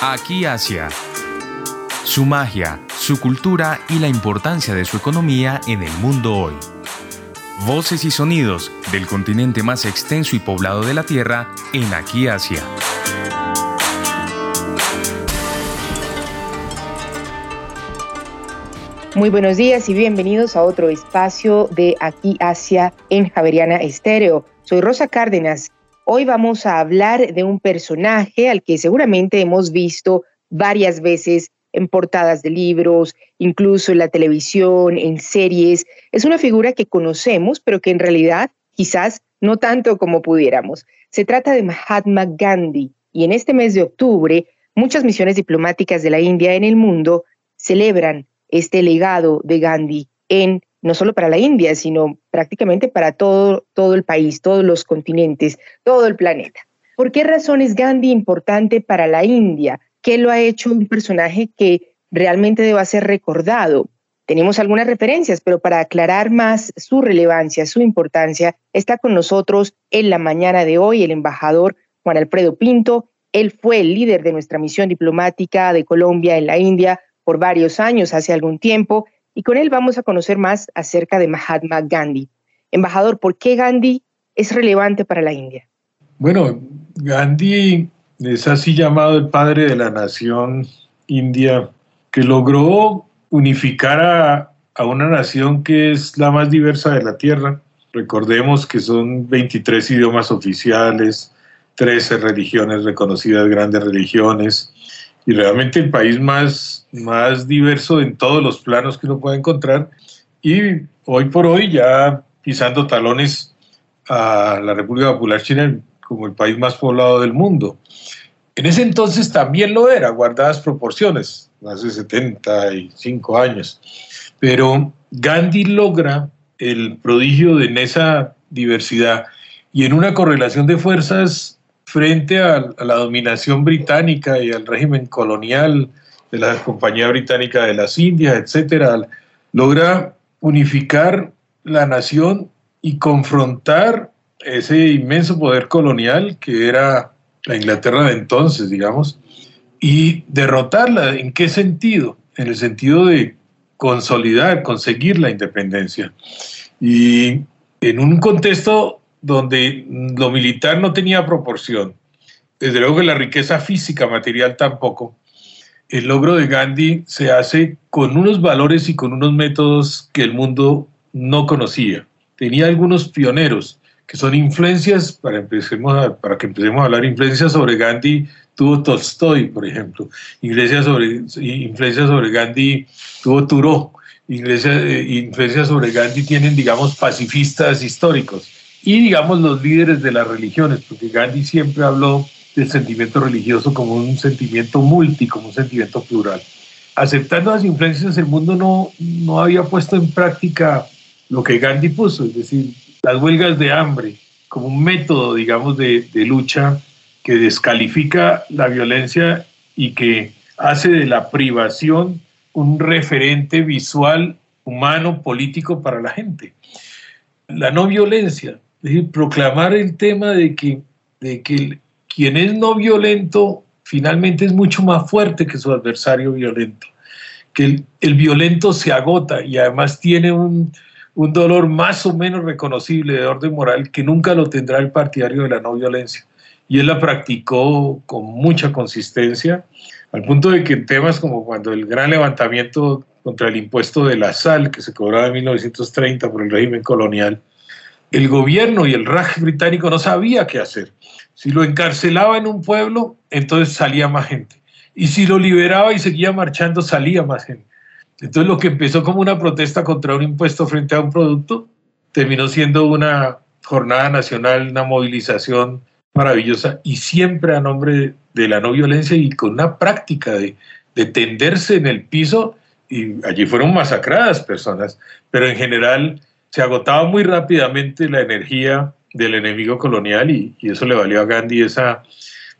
Aquí Asia. Su magia, su cultura y la importancia de su economía en el mundo hoy. Voces y sonidos del continente más extenso y poblado de la Tierra en Aquí Asia. Muy buenos días y bienvenidos a otro espacio de Aquí Asia en Javeriana Estéreo. Soy Rosa Cárdenas. Hoy vamos a hablar de un personaje al que seguramente hemos visto varias veces en portadas de libros, incluso en la televisión, en series. Es una figura que conocemos, pero que en realidad quizás no tanto como pudiéramos. Se trata de Mahatma Gandhi y en este mes de octubre muchas misiones diplomáticas de la India en el mundo celebran este legado de Gandhi en no solo para la India, sino prácticamente para todo, todo el país, todos los continentes, todo el planeta. ¿Por qué razón es Gandhi importante para la India? ¿Qué lo ha hecho un personaje que realmente deba ser recordado? Tenemos algunas referencias, pero para aclarar más su relevancia, su importancia, está con nosotros en la mañana de hoy el embajador Juan Alfredo Pinto. Él fue el líder de nuestra misión diplomática de Colombia en la India por varios años, hace algún tiempo, y con él vamos a conocer más acerca de Mahatma Gandhi. Embajador, ¿por qué Gandhi es relevante para la India? Bueno, Gandhi es así llamado el padre de la nación india, que logró unificar a, una nación que es la más diversa de la Tierra. Recordemos que son 23 idiomas oficiales, 13 religiones reconocidas, grandes religiones, y realmente el país más, más diverso en todos los planos que uno puede encontrar. Y hoy por hoy ya pisando talones a la República Popular China como el país más poblado del mundo. En ese entonces también lo era, guardadas proporciones, hace 75 años. Pero Gandhi logra el prodigio de en esa diversidad y en una correlación de fuerzas frente a, la dominación británica y al régimen colonial de la Compañía Británica de las Indias, etcétera, logra unificar la nación y confrontar ese inmenso poder colonial que era la Inglaterra de entonces, digamos, y derrotarla. ¿En qué sentido? En el sentido de consolidar, conseguir la independencia. Y en un contexto donde lo militar no tenía proporción, desde luego que la riqueza física, material tampoco, el logro de Gandhi se hace con unos valores y con unos métodos que el mundo no conocía. Tenía algunos pioneros, que son influencias, para, que empecemos a hablar, influencias sobre Gandhi tuvo Tolstoy, por ejemplo, influencias sobre, Gandhi tuvo Thoreau, eh, influencias sobre Gandhi tienen, digamos, pacifistas históricos y digamos los líderes de las religiones, porque Gandhi siempre habló del sentimiento religioso como un sentimiento multi, como un sentimiento plural. Aceptando las influencias, el mundo no, no había puesto en práctica lo que Gandhi puso, es decir, las huelgas de hambre como un método, digamos, de, de lucha que descalifica la violencia y que hace de la privación un referente visual, humano, político para la gente. La no violencia, proclamar el tema de que, de que quien es no violento finalmente es mucho más fuerte que su adversario violento, que el, violento se agota y además tiene un, un dolor más o menos reconocible de orden moral que nunca lo tendrá el partidario de la no violencia. Y él la practicó con mucha consistencia, al punto de que en temas como cuando el gran levantamiento contra el impuesto de la sal que se cobraba en 1930 por el régimen colonial, el gobierno y el Raj británico no sabía qué hacer. Si lo encarcelaba en un pueblo, entonces salía más gente. Y si lo liberaba y seguía marchando, salía más gente. Entonces lo que empezó como una protesta contra un impuesto frente a un producto, terminó siendo una jornada nacional, una movilización maravillosa y siempre a nombre de la no violencia y con una práctica de, de tenderse en el piso y allí fueron masacradas personas, pero en general se agotaba muy rápidamente la energía del enemigo colonial y, eso le valió a Gandhi esa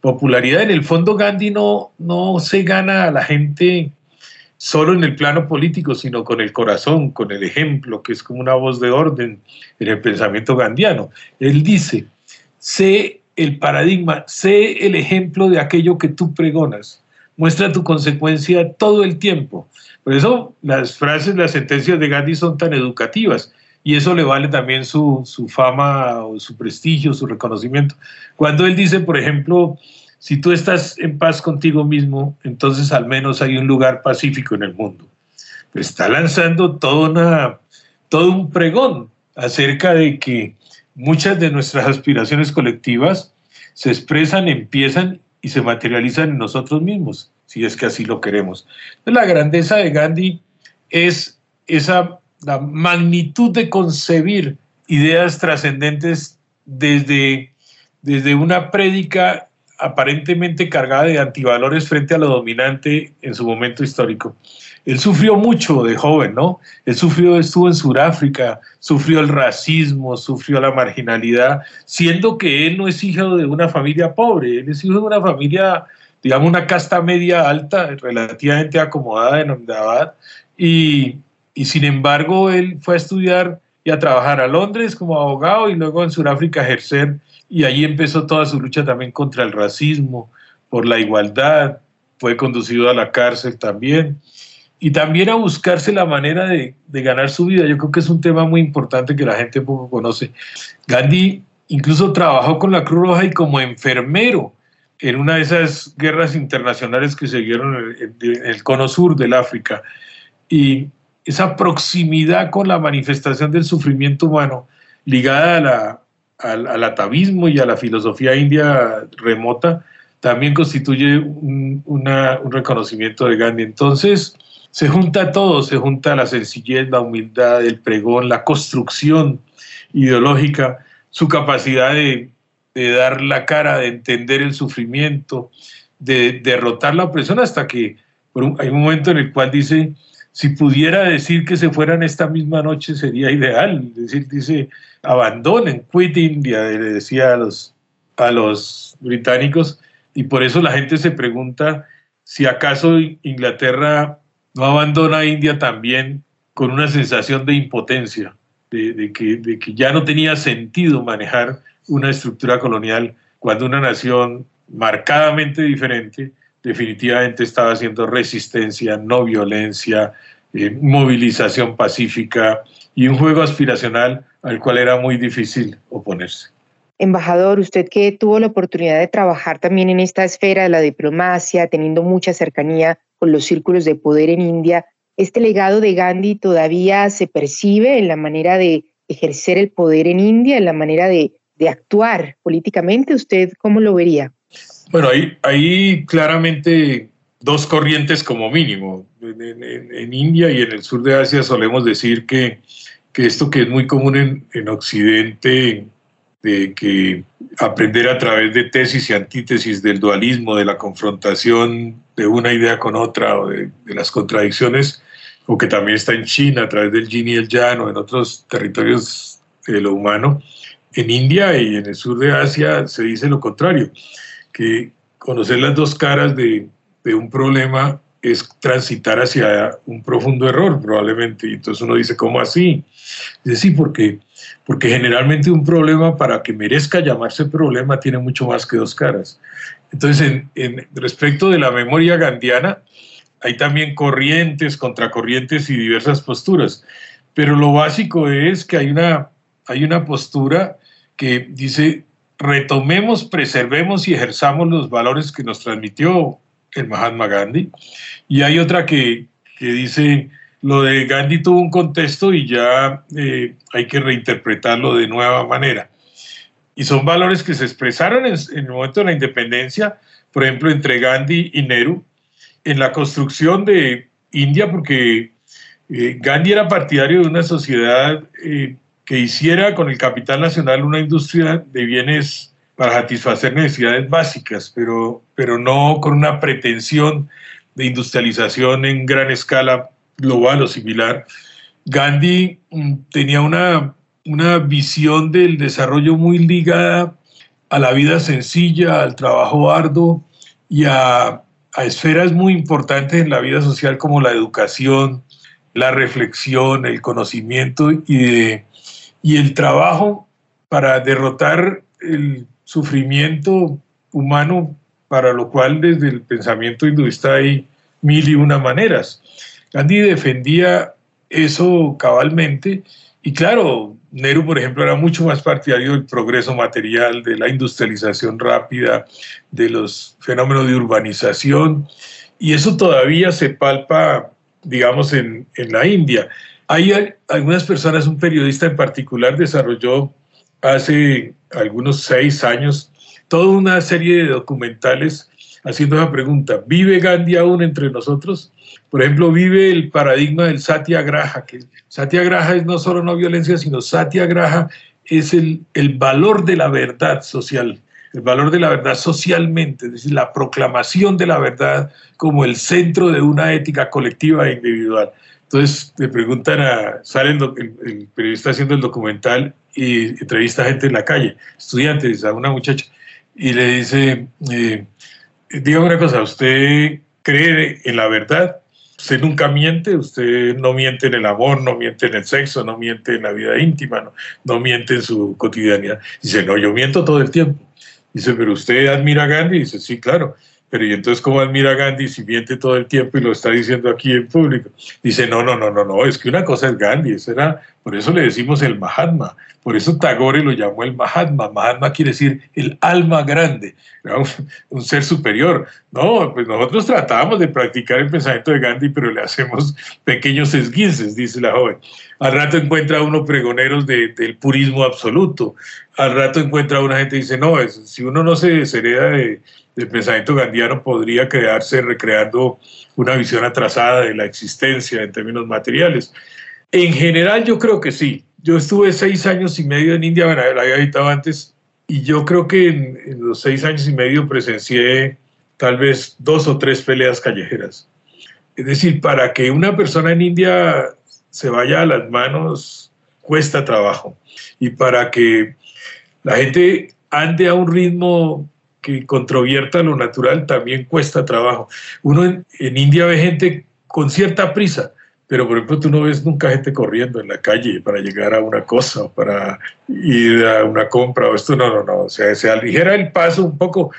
popularidad. En el fondo Gandhi no, no se gana a la gente solo en el plano político, sino con el corazón, con el ejemplo, que es como una voz de orden en el pensamiento gandiano. Él dice, sé el paradigma, sé el ejemplo de aquello que tú pregonas. muestra tu consecuencia todo el tiempo. Por eso las frases, las sentencias de Gandhi son tan educativas y eso le vale también su, su fama su prestigio, su reconocimiento. Cuando él dice, por ejemplo, si tú estás en paz contigo mismo, entonces al menos hay un lugar pacífico en el mundo. Pues está lanzando toda una, todo un pregón acerca de que muchas de nuestras aspiraciones colectivas se expresan, empiezan y se materializan en nosotros mismos, si es que así lo queremos. La grandeza de Gandhi es esa la magnitud de concebir ideas trascendentes desde, desde una prédica aparentemente cargada de antivalores frente a lo dominante en su momento histórico. Él sufrió mucho de joven, ¿no? Él sufrió, estuvo en Sudáfrica, sufrió el racismo, sufrió la marginalidad, siendo que él no es hijo de una familia pobre, él es hijo de una familia, digamos, una casta media alta, relativamente acomodada en Ahmedabad, y, y sin embargo él fue a estudiar y a trabajar a Londres como abogado y luego en Sudáfrica ejercer y allí empezó toda su lucha también contra el racismo, por la igualdad, fue conducido a la cárcel también y también a buscarse la manera de, ganar su vida. Yo creo que es un tema muy importante que la gente poco conoce. Gandhi incluso trabajó con la Cruz Roja y como enfermero en una de esas guerras internacionales que se dieron en el cono sur del África. Y esa proximidad con la manifestación del sufrimiento humano ligada a la, al, atavismo y a la filosofía india remota, también constituye un, reconocimiento de Gandhi. Entonces, se junta todo, se junta la sencillez, la humildad, el pregón, la construcción ideológica, su capacidad de, de dar la cara, de entender el sufrimiento, de derrotar la opresión, hasta que hay un momento en el cual dice, si pudiera decir que se fueran esta misma noche sería ideal. Decir, dice, abandonen, quit India, le decía a los, a los británicos, y por eso la gente se pregunta si acaso Inglaterra no abandona a India también con una sensación de impotencia, de, que, de que ya no tenía sentido manejar una estructura colonial cuando una nación marcadamente diferente definitivamente estaba haciendo resistencia, no violencia, eh, movilización pacífica y un juego aspiracional al cual era muy difícil oponerse. Embajador, usted que tuvo la oportunidad de trabajar también en esta esfera de la diplomacia, teniendo mucha cercanía con los círculos de poder en India, ¿este legado de Gandhi todavía se percibe en la manera de ejercer el poder en India, en la manera de, de actuar políticamente? ¿Usted cómo lo vería? Bueno, ahí, claramente dos corrientes como mínimo. En, India y en el sur de Asia solemos decir que, esto que es muy común en, en, Occidente, de que aprender a través de tesis y antítesis del dualismo, de la confrontación de una idea con otra o de, las contradicciones, o que también está en China a través del yin y el yang o en otros territorios de lo humano, en India y en el sur de Asia se dice lo contrario que conocer las dos caras de, un problema es transitar hacia un profundo error, probablemente. Y entonces uno dice, ¿cómo así? Dice, sí, porque, porque generalmente un problema, para que merezca llamarse problema, tiene mucho más que dos caras. Entonces, en, respecto de la memoria gandiana, hay también corrientes, contracorrientes y diversas posturas. Pero lo básico es que hay una, hay una postura que dice, retomemos, preservemos y ejerzamos los valores que nos transmitió el Mahatma Gandhi. Y hay otra que, dice, lo de Gandhi tuvo un contexto y ya eh, hay que reinterpretarlo de nueva manera. Y son valores que se expresaron en, el momento de la independencia, por ejemplo, entre Gandhi y Nehru, en la construcción de India, porque eh, Gandhi era partidario de una sociedad eh, que hiciera con el capital nacional una industria de bienes para satisfacer necesidades básicas, pero, pero no con una pretensión de industrialización en gran escala global o similar. Gandhi mm, tenía una, una visión del desarrollo muy ligada a la vida sencilla, al trabajo arduo y a, a esferas muy importantes en la vida social como la educación, la reflexión, el conocimiento y de y el trabajo para derrotar el sufrimiento humano para lo cual desde el pensamiento hinduista hay mil y una maneras. Gandhi defendía eso cabalmente y claro, Nehru, por ejemplo, era mucho más partidario del progreso material, de la industrialización rápida, de los fenómenos de urbanización, y eso todavía se palpa, digamos, en, en la India. Hay algunas personas, un periodista en particular desarrolló hace algunos seis años toda una serie de documentales haciendo esa pregunta, ¿vive Gandhi aún entre nosotros? Por ejemplo, vive el paradigma del satyagraha, que satyagraha es no solo no violencia, sino satyagraha es el, el valor de la verdad social, el valor de la verdad socialmente, es decir, la proclamación de la verdad como el centro de una ética colectiva e individual. Entonces le preguntan a, sale el, periodista haciendo el documental y entrevista a gente en la calle, estudiantes, a una muchacha, y le dice, eh, dígame una cosa, ¿usted cree en la verdad? Usted nunca miente, usted no miente en el amor, no miente en el sexo, no miente en la vida íntima, no, no miente en su cotidianidad. Dice, no, yo miento todo el tiempo. Dice, pero usted admira a Gandhi. Dice, sí, claro. Pero ¿y entonces cómo admira a Gandhi si miente todo el tiempo y lo está diciendo aquí en público? Dice, no, no, no, no, no, es que una cosa es Gandhi, ese era, por eso le decimos el Mahatma, por eso Tagore lo llamó el Mahatma. Mahatma quiere decir el alma grande, un, ser superior. No, pues nosotros tratamos de practicar el pensamiento de Gandhi, pero le hacemos pequeños esguinces, dice la joven. Al rato encuentra uno pregoneros del purismo absoluto. Al rato encuentra una gente y dice, no, si uno no se deshereda de del pensamiento gandiano podría crearse recreando una visión atrasada de la existencia en términos materiales. En general yo creo que sí. Yo estuve seis años y medio en India, bueno, la había editado antes, y yo creo que en, en los seis años y medio presencié tal vez dos o tres peleas callejeras. Es decir, para que una persona en India se vaya a las manos cuesta trabajo. Y para que la gente ande a un ritmo que controvierta lo natural también cuesta trabajo. Uno en, India ve gente con cierta prisa, pero por ejemplo tú no ves nunca gente corriendo en la calle para llegar a una cosa o para ir a una compra o esto, no, no, no, o sea, se aligera el paso un poco,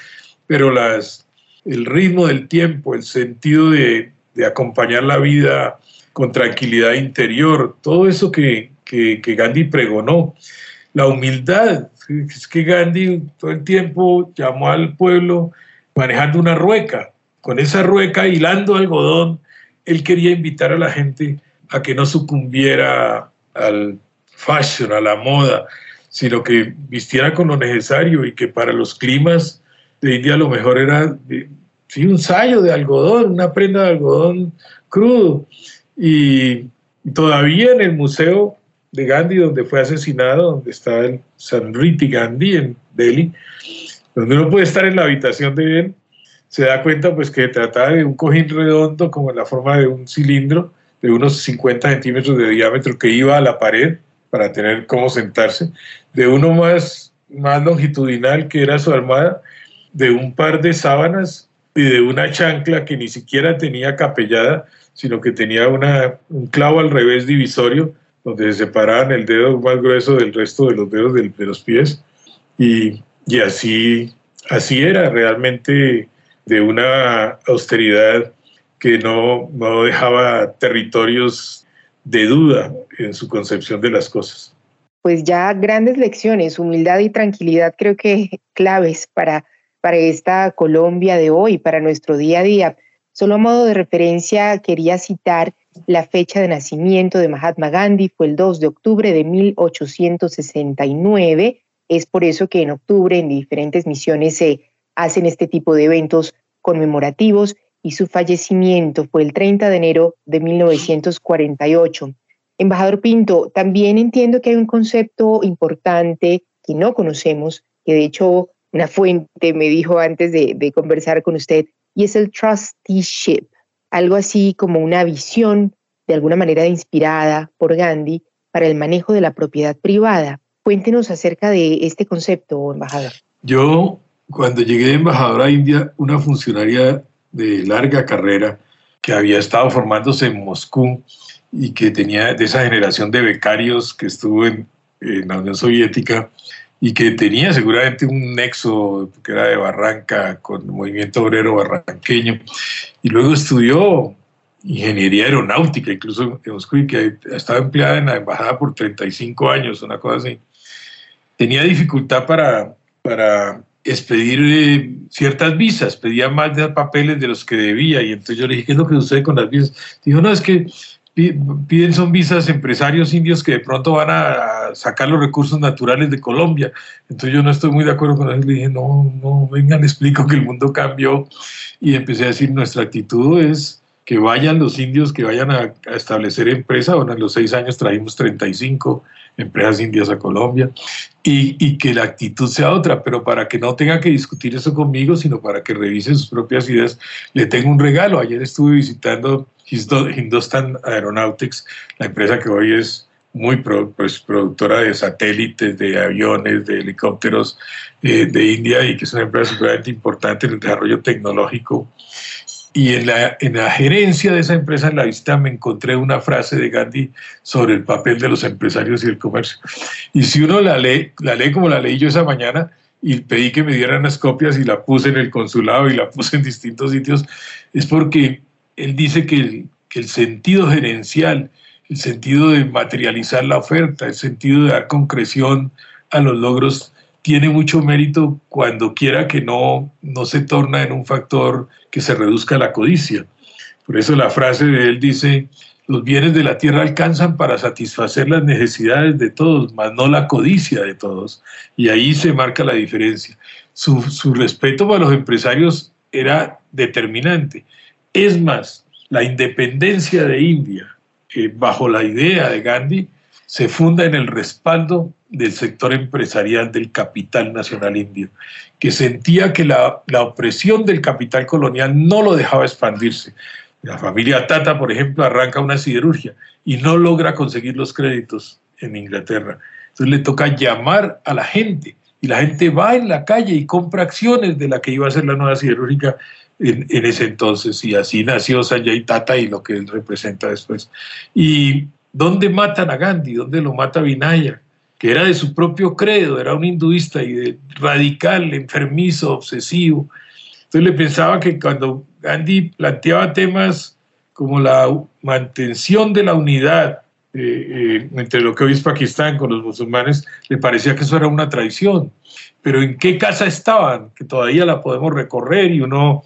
pero las, el ritmo del tiempo, el sentido de, de acompañar la vida con tranquilidad interior, todo eso que, que Gandhi pregonó, la humildad, es que Gandhi todo el tiempo llamó al pueblo manejando una rueca. Con esa rueca, hilando algodón, él quería invitar a la gente a que no sucumbiera al fashion, a la moda, sino que vistiera con lo necesario y que para los climas de India lo mejor era sí, un sayo de algodón, una prenda de algodón crudo. Y todavía en el museo de Gandhi, donde fue asesinado, donde está el Sanriti Gandhi en Delhi, donde uno puede estar en la habitación de él, se da cuenta pues que trataba de un cojín redondo como en la forma de un cilindro de unos 50 centímetros de diámetro que iba a la pared para tener cómo sentarse, de uno más, más longitudinal que era su armada, de un par de sábanas y de una chancla que ni siquiera tenía capellada, sino que tenía una, un clavo al revés divisorio donde se separaban el dedo más grueso del resto de los dedos de, los pies. Y, y, así, así era realmente de una austeridad que no, no dejaba territorios de duda en su concepción de las cosas. Pues ya grandes lecciones, humildad y tranquilidad creo que claves para, para esta Colombia de hoy, para nuestro día a día. Solo a modo de referencia quería citar la fecha de nacimiento de Mahatma Gandhi fue el 2 de octubre de 1869. Es por eso que en octubre en diferentes misiones se hacen este tipo de eventos conmemorativos y su fallecimiento fue el 30 de enero de 1948. Embajador Pinto, también entiendo que hay un concepto importante que no conocemos, que de hecho una fuente me dijo antes de, de conversar con usted, y es el trusteeship algo así como una visión de alguna manera inspirada por Gandhi para el manejo de la propiedad privada. Cuéntenos acerca de este concepto, embajador. Yo, cuando llegué de embajador a India, una funcionaria de larga carrera que había estado formándose en Moscú y que tenía de esa generación de becarios que estuvo en, en la Unión Soviética, y que tenía seguramente un nexo que era de Barranca con el movimiento obrero barranqueño. Y luego estudió ingeniería aeronáutica, incluso en Moscú, que estaba empleada en la embajada por 35 años, una cosa así. Tenía dificultad para, para expedir eh, ciertas visas, pedía más de papeles de los que debía, y entonces yo le dije, ¿qué es lo que sucede con las visas? Dijo, no, es que piden son visas empresarios indios que de pronto van a sacar los recursos naturales de Colombia. Entonces yo no estoy muy de acuerdo con eso. Le dije, no, no, vengan, explico que el mundo cambió. Y empecé a decir, nuestra actitud es que vayan los indios, que vayan a, establecer empresa. Bueno, en los seis años trajimos 35 empresas indias a Colombia y, y, que la actitud sea otra, pero para que no tenga que discutir eso conmigo, sino para que revise sus propias ideas, le tengo un regalo. Ayer estuve visitando Hindustan Aeronautics, la empresa que hoy es muy pues, productora de satélites, de aviones, de helicópteros eh, de India y que es una empresa sumamente importante en el desarrollo tecnológico. Y en la, en la gerencia de esa empresa, en la visita, me encontré una frase de Gandhi sobre el papel de los empresarios y el comercio. Y si uno la lee, la lee como la leí yo esa mañana, y pedí que me dieran las copias y la puse en el consulado y la puse en distintos sitios, es porque él dice que el, sentido gerencial, el sentido de materializar la oferta, el sentido de dar concreción a los logros, tiene mucho mérito cuando quiera que no, no se torna en un factor que se reduzca la codicia. Por eso la frase de él dice, los bienes de la tierra alcanzan para satisfacer las necesidades de todos, mas no la codicia de todos. Y ahí se marca la diferencia. Su, su respeto para los empresarios era determinante. Es más, la independencia de India, eh, bajo la idea de Gandhi, se funda en el respaldo del sector empresarial del capital nacional indio, que sentía que la, la opresión del capital colonial no lo dejaba expandirse. La familia Tata, por ejemplo, arranca una siderurgia y no logra conseguir los créditos en Inglaterra. Entonces le toca llamar a la gente y la gente va en la calle y compra acciones de la que iba a ser la nueva siderúrgica en, ese entonces, y así nació Sanjay Tata y lo que él representa después. ¿Y dónde matan a Gandhi? ¿Dónde lo mata Vinaya? Que era de su propio credo, era un hinduista y de radical, enfermizo, obsesivo. Entonces le pensaba que cuando Gandhi planteaba temas como la mantención de la unidad eh, eh, entre lo que hoy es Pakistán con los musulmanes, le parecía que eso era una traición. Pero ¿en qué casa estaban? Que todavía la podemos recorrer y uno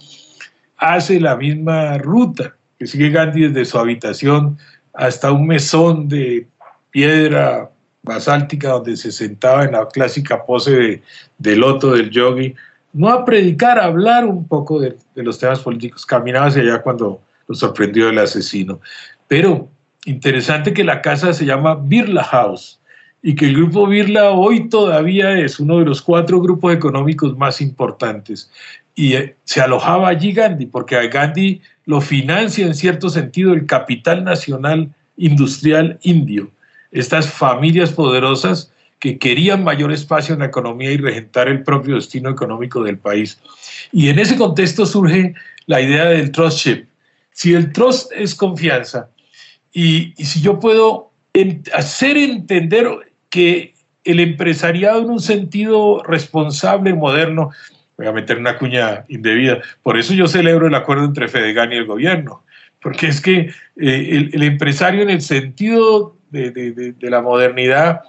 hace la misma ruta que sigue Gandhi desde su habitación hasta un mesón de piedra basáltica donde se sentaba en la clásica pose de, loto del yogi, no a predicar, a hablar un poco de, los temas políticos. Caminaba hacia allá cuando lo sorprendió el asesino. Pero interesante que la casa se llama Birla House y que el grupo Birla hoy todavía es uno de los cuatro grupos económicos más importantes y eh, se alojaba allí Gandhi, porque a Gandhi lo financia en cierto sentido el capital nacional industrial indio, estas familias poderosas que querían mayor espacio en la economía y regentar el propio destino económico del país. Y en ese contexto surge la idea del trustship. Si el trust es confianza y, y si yo puedo hacer entender que el empresariado en un sentido responsable, moderno, voy a meter una cuña indebida. Por eso yo celebro el acuerdo entre Fedegan y el gobierno, porque es que eh, el, empresario en el sentido de, de, la modernidad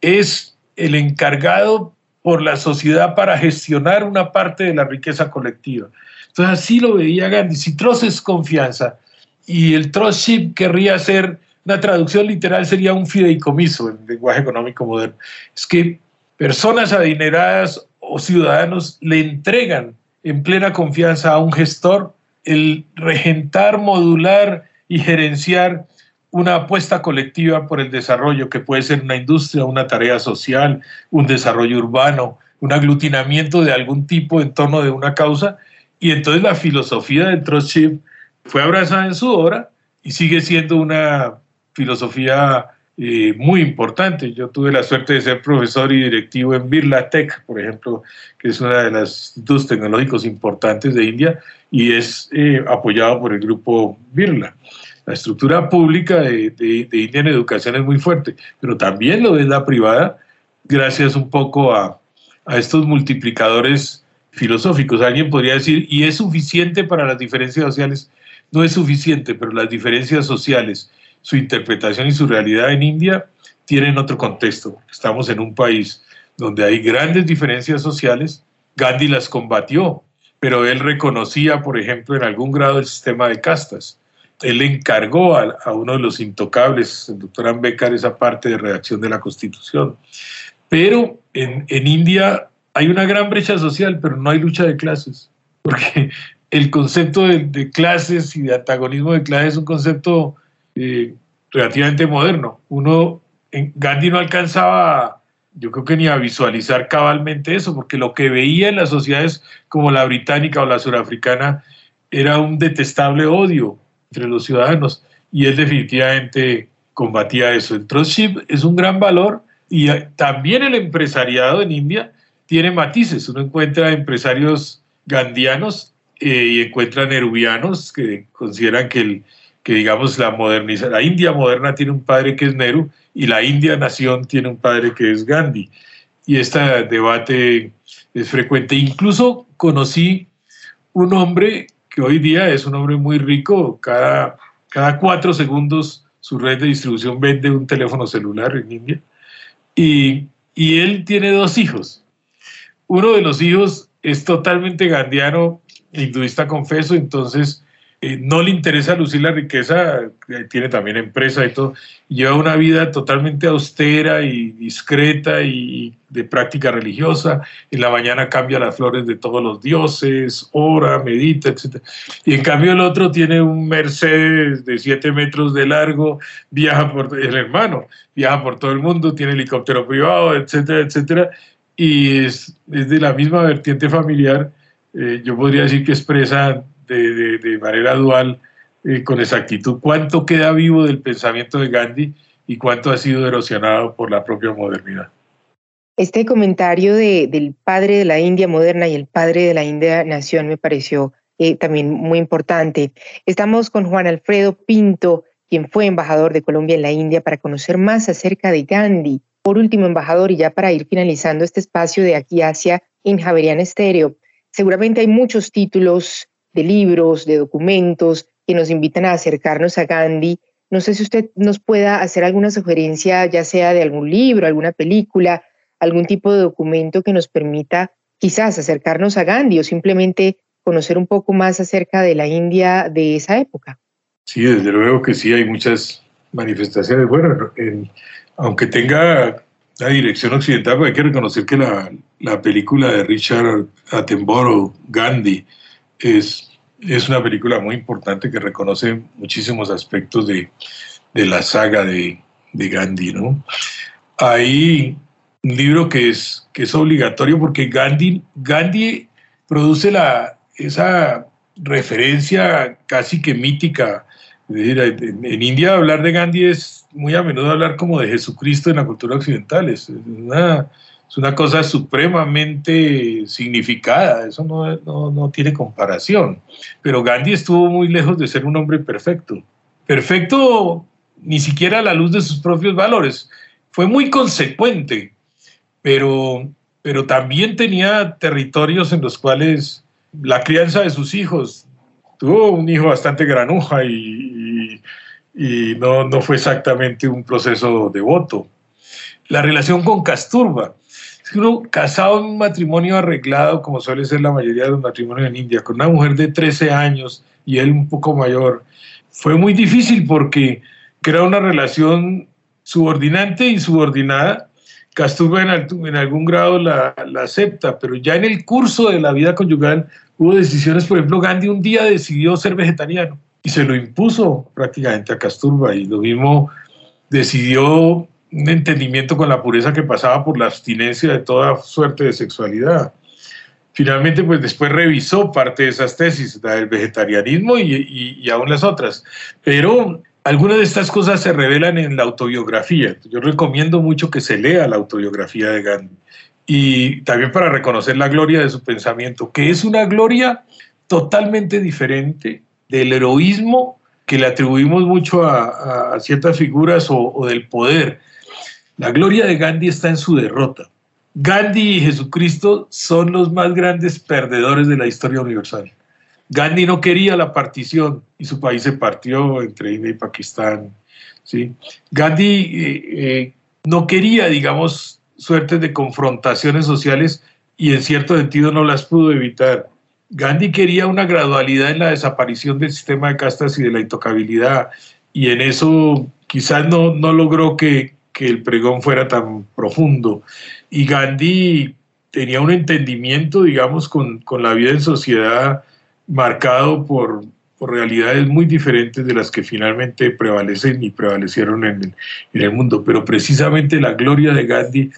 es el encargado por la sociedad para gestionar una parte de la riqueza colectiva. Entonces así lo veía Gandhi. Si trust es confianza y el trustship querría ser, una traducción literal sería un fideicomiso en lenguaje económico moderno. Es que personas adineradas o ciudadanos le entregan en plena confianza a un gestor el regentar, modular y gerenciar una apuesta colectiva por el desarrollo, que puede ser una industria, una tarea social, un desarrollo urbano, un aglutinamiento de algún tipo en torno de una causa. Y entonces la filosofía del trustship fue abrazada en su obra y sigue siendo una filosofía eh, muy importante. Yo tuve la suerte de ser profesor y directivo en Birla Tech, por ejemplo, que es una de las institutos tecnológicos importantes de India y es eh, apoyado por el grupo Birla. La estructura pública de, de, India en educación es muy fuerte, pero también lo es la privada. gracias un poco a, a estos multiplicadores filosóficos. Alguien podría decir, ¿y es suficiente para las diferencias sociales? No es suficiente, pero las diferencias sociales, su interpretación y su realidad en India tienen otro contexto. Estamos en un país donde hay grandes diferencias sociales. Gandhi las combatió, pero él reconocía, por ejemplo, en algún grado el sistema de castas. Él encargó a, uno de los intocables, el doctor Ambedkar, esa parte de redacción de la Constitución. Pero en, en India hay una gran brecha social, pero no hay lucha de clases, porque el concepto de, clases y de antagonismo de clases es un concepto eh, relativamente moderno. Uno, en Gandhi no alcanzaba, yo creo que ni a visualizar cabalmente eso, porque lo que veía en las sociedades como la británica o la surafricana era un detestable odio entre los ciudadanos, y él definitivamente combatía eso. El trustship es un gran valor y también el empresariado en India tiene matices. Uno encuentra empresarios gandianos eh, y encuentra nerubianos que consideran que, el, que digamos, la, moderniza, la India moderna tiene un padre que es Nehru y la India nación tiene un padre que es Gandhi. Y este debate es frecuente. Incluso conocí un hombre que hoy día es un hombre muy rico, cada, cada cuatro segundos su red de distribución vende un teléfono celular en India. Y, y él tiene dos hijos uno de los hijos es totalmente gandiano, hinduista confeso, entonces eh, no le interesa lucir la riqueza, eh, tiene también empresa y todo, lleva una vida totalmente austera y discreta y, de práctica religiosa. En la mañana cambia las flores de todos los dioses, ora, medita, etc. Y en cambio el otro tiene un Mercedes de 7 metros de largo, viaja por, el hermano, viaja por todo el mundo, tiene helicóptero privado, etcétera, etcétera y es, de la misma vertiente familiar, eh, yo podría decir que expresa de, de, manera dual eh, con exactitud cuánto queda vivo del pensamiento de Gandhi y cuánto ha sido erosionado por la propia modernidad. Este comentario de, del padre de la India moderna y el padre de la India nación me pareció eh, también muy importante. Estamos con Juan Alfredo Pinto, quien fue embajador de Colombia en la India, para conocer más acerca de Gandhi por último, embajador, y ya para ir finalizando este espacio de aquí hacia en Javerian Estéreo, seguramente hay muchos títulos de libros, de documentos que nos invitan a acercarnos a Gandhi. No sé si usted nos pueda hacer alguna sugerencia, ya sea de algún libro, alguna película, algún tipo de documento que nos permita quizás acercarnos a Gandhi o simplemente conocer un poco más acerca de la India de esa época. Sí, desde luego que sí, hay muchas manifestaciones. Bueno, en, aunque tenga la dirección occidental, pues hay que reconocer que la, la película de Richard Attenborough, Gandhi, es, es una película muy importante que reconoce muchísimos aspectos de, de la saga de, de, Gandhi. ¿no? Hay un libro que es, que es obligatorio porque Gandhi, Gandhi produce la, esa referencia casi que mítica. en India hablar de Gandhi es muy a menudo hablar como de Jesucristo en la cultura occidental. Es una, es una cosa supremamente significada, eso no, no, no, tiene comparación. Pero Gandhi estuvo muy lejos de ser un hombre perfecto. Perfecto ni siquiera a la luz de sus propios valores. Fue muy consecuente, pero, pero también tenía territorios en los cuales la crianza de sus hijos, tuvo un hijo bastante granuja y y no, no fue exactamente un proceso de voto. La relación con Casturba. Uno casado en un matrimonio arreglado, como suele ser la mayoría de los matrimonios en India, con una mujer de 13 años y él un poco mayor, fue muy difícil porque era una relación subordinante y subordinada. Casturba en, algún grado la, la, acepta, pero ya en el curso de la vida conyugal hubo decisiones, por ejemplo, Gandhi un día decidió ser vegetariano y se lo impuso prácticamente a Casturba y lo mismo decidió un entendimiento con la pureza que pasaba por la abstinencia de toda suerte de sexualidad. Finalmente, pues después revisó parte de esas tesis, la del vegetarianismo y, y, aún las otras. Pero algunas de estas cosas se revelan en la autobiografía. Yo recomiendo mucho que se lea la autobiografía de Gandhi. Y también para reconocer la gloria de su pensamiento, que es una gloria totalmente diferente del heroísmo que le atribuimos mucho a, ciertas figuras o, del poder. La gloria de Gandhi está en su derrota. Gandhi y Jesucristo son los más grandes perdedores de la historia universal. Gandhi no quería la partición y su país se partió entre India y Pakistán. ¿sí? Gandhi eh, eh, no quería, digamos, suertes de confrontaciones sociales y en cierto sentido no las pudo evitar. Gandhi quería una gradualidad en la desaparición del sistema de castas y de la intocabilidad y en eso quizás no, no logró que, que el pregón fuera tan profundo. Y Gandhi tenía un entendimiento, digamos, con, con la vida en sociedad marcado por, por, realidades muy diferentes de las que finalmente prevalecen y prevalecieron en el, en el mundo. Pero precisamente la gloria de Gandhi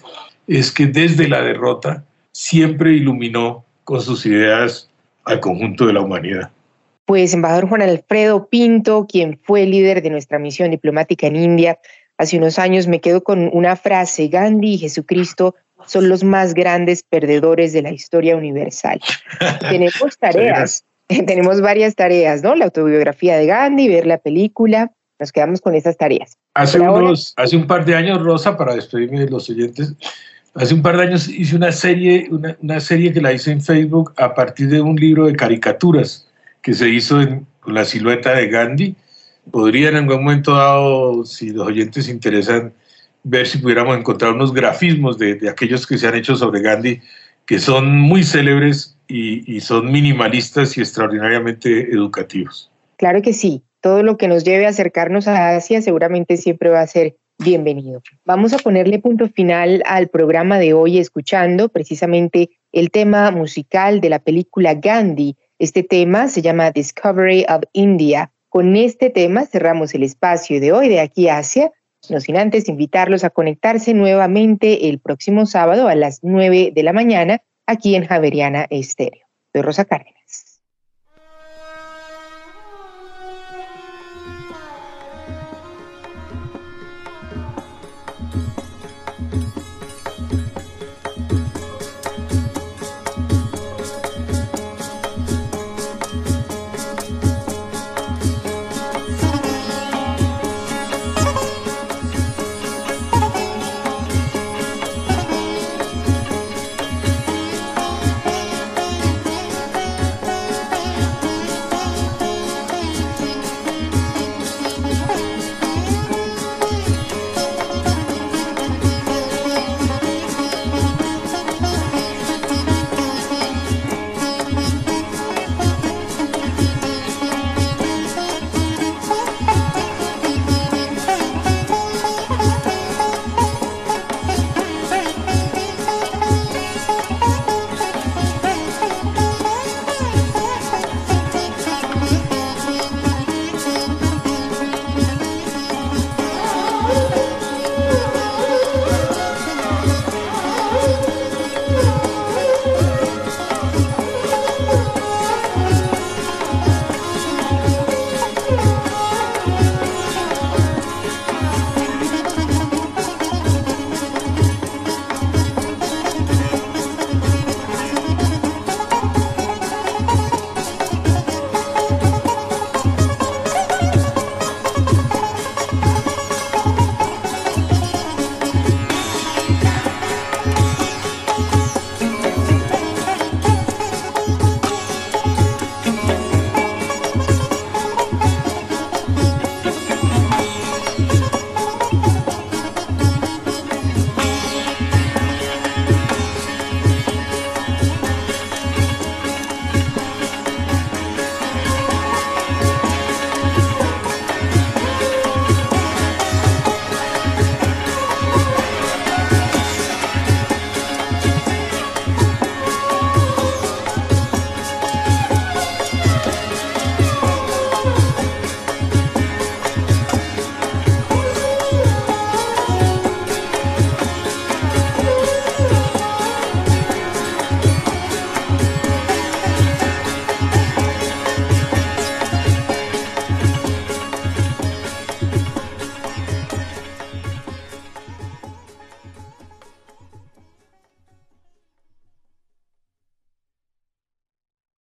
es que desde la derrota siempre iluminó con sus ideas al conjunto de la humanidad. Pues, embajador Juan Alfredo Pinto, quien fue líder de nuestra misión diplomática en India hace unos años, me quedo con una frase, Gandhi y Jesucristo son los más grandes perdedores de la historia universal. Tenemos tareas tenemos varias tareas, ¿no? La autobiografía de Gandhi, ver la película, nos quedamos con esas tareas. Hace, unos, hace un par de años, Rosa, para despedirme de los oyentes, hace un par de años hice una serie, una, una serie que la hice en Facebook a partir de un libro de caricaturas que se hizo en, con la silueta de Gandhi. Podría en algún momento dado, si los oyentes se interesan, ver si pudiéramos encontrar unos grafismos de, de aquellos que se han hecho sobre Gandhi, que son muy célebres y, son minimalistas y extraordinariamente educativos. Claro que sí, todo lo que nos lleve a acercarnos a Asia seguramente siempre va a ser bienvenido. Vamos a ponerle punto final al programa de hoy escuchando precisamente el tema musical de la película Gandhi. Este tema se llama Discovery of India. Con este tema cerramos el espacio de hoy de aquí a Asia, no sin antes invitarlos a conectarse nuevamente el próximo sábado a las 9 de la mañana aquí en Javeriana Estéreo. Soy Rosa Cárdenas.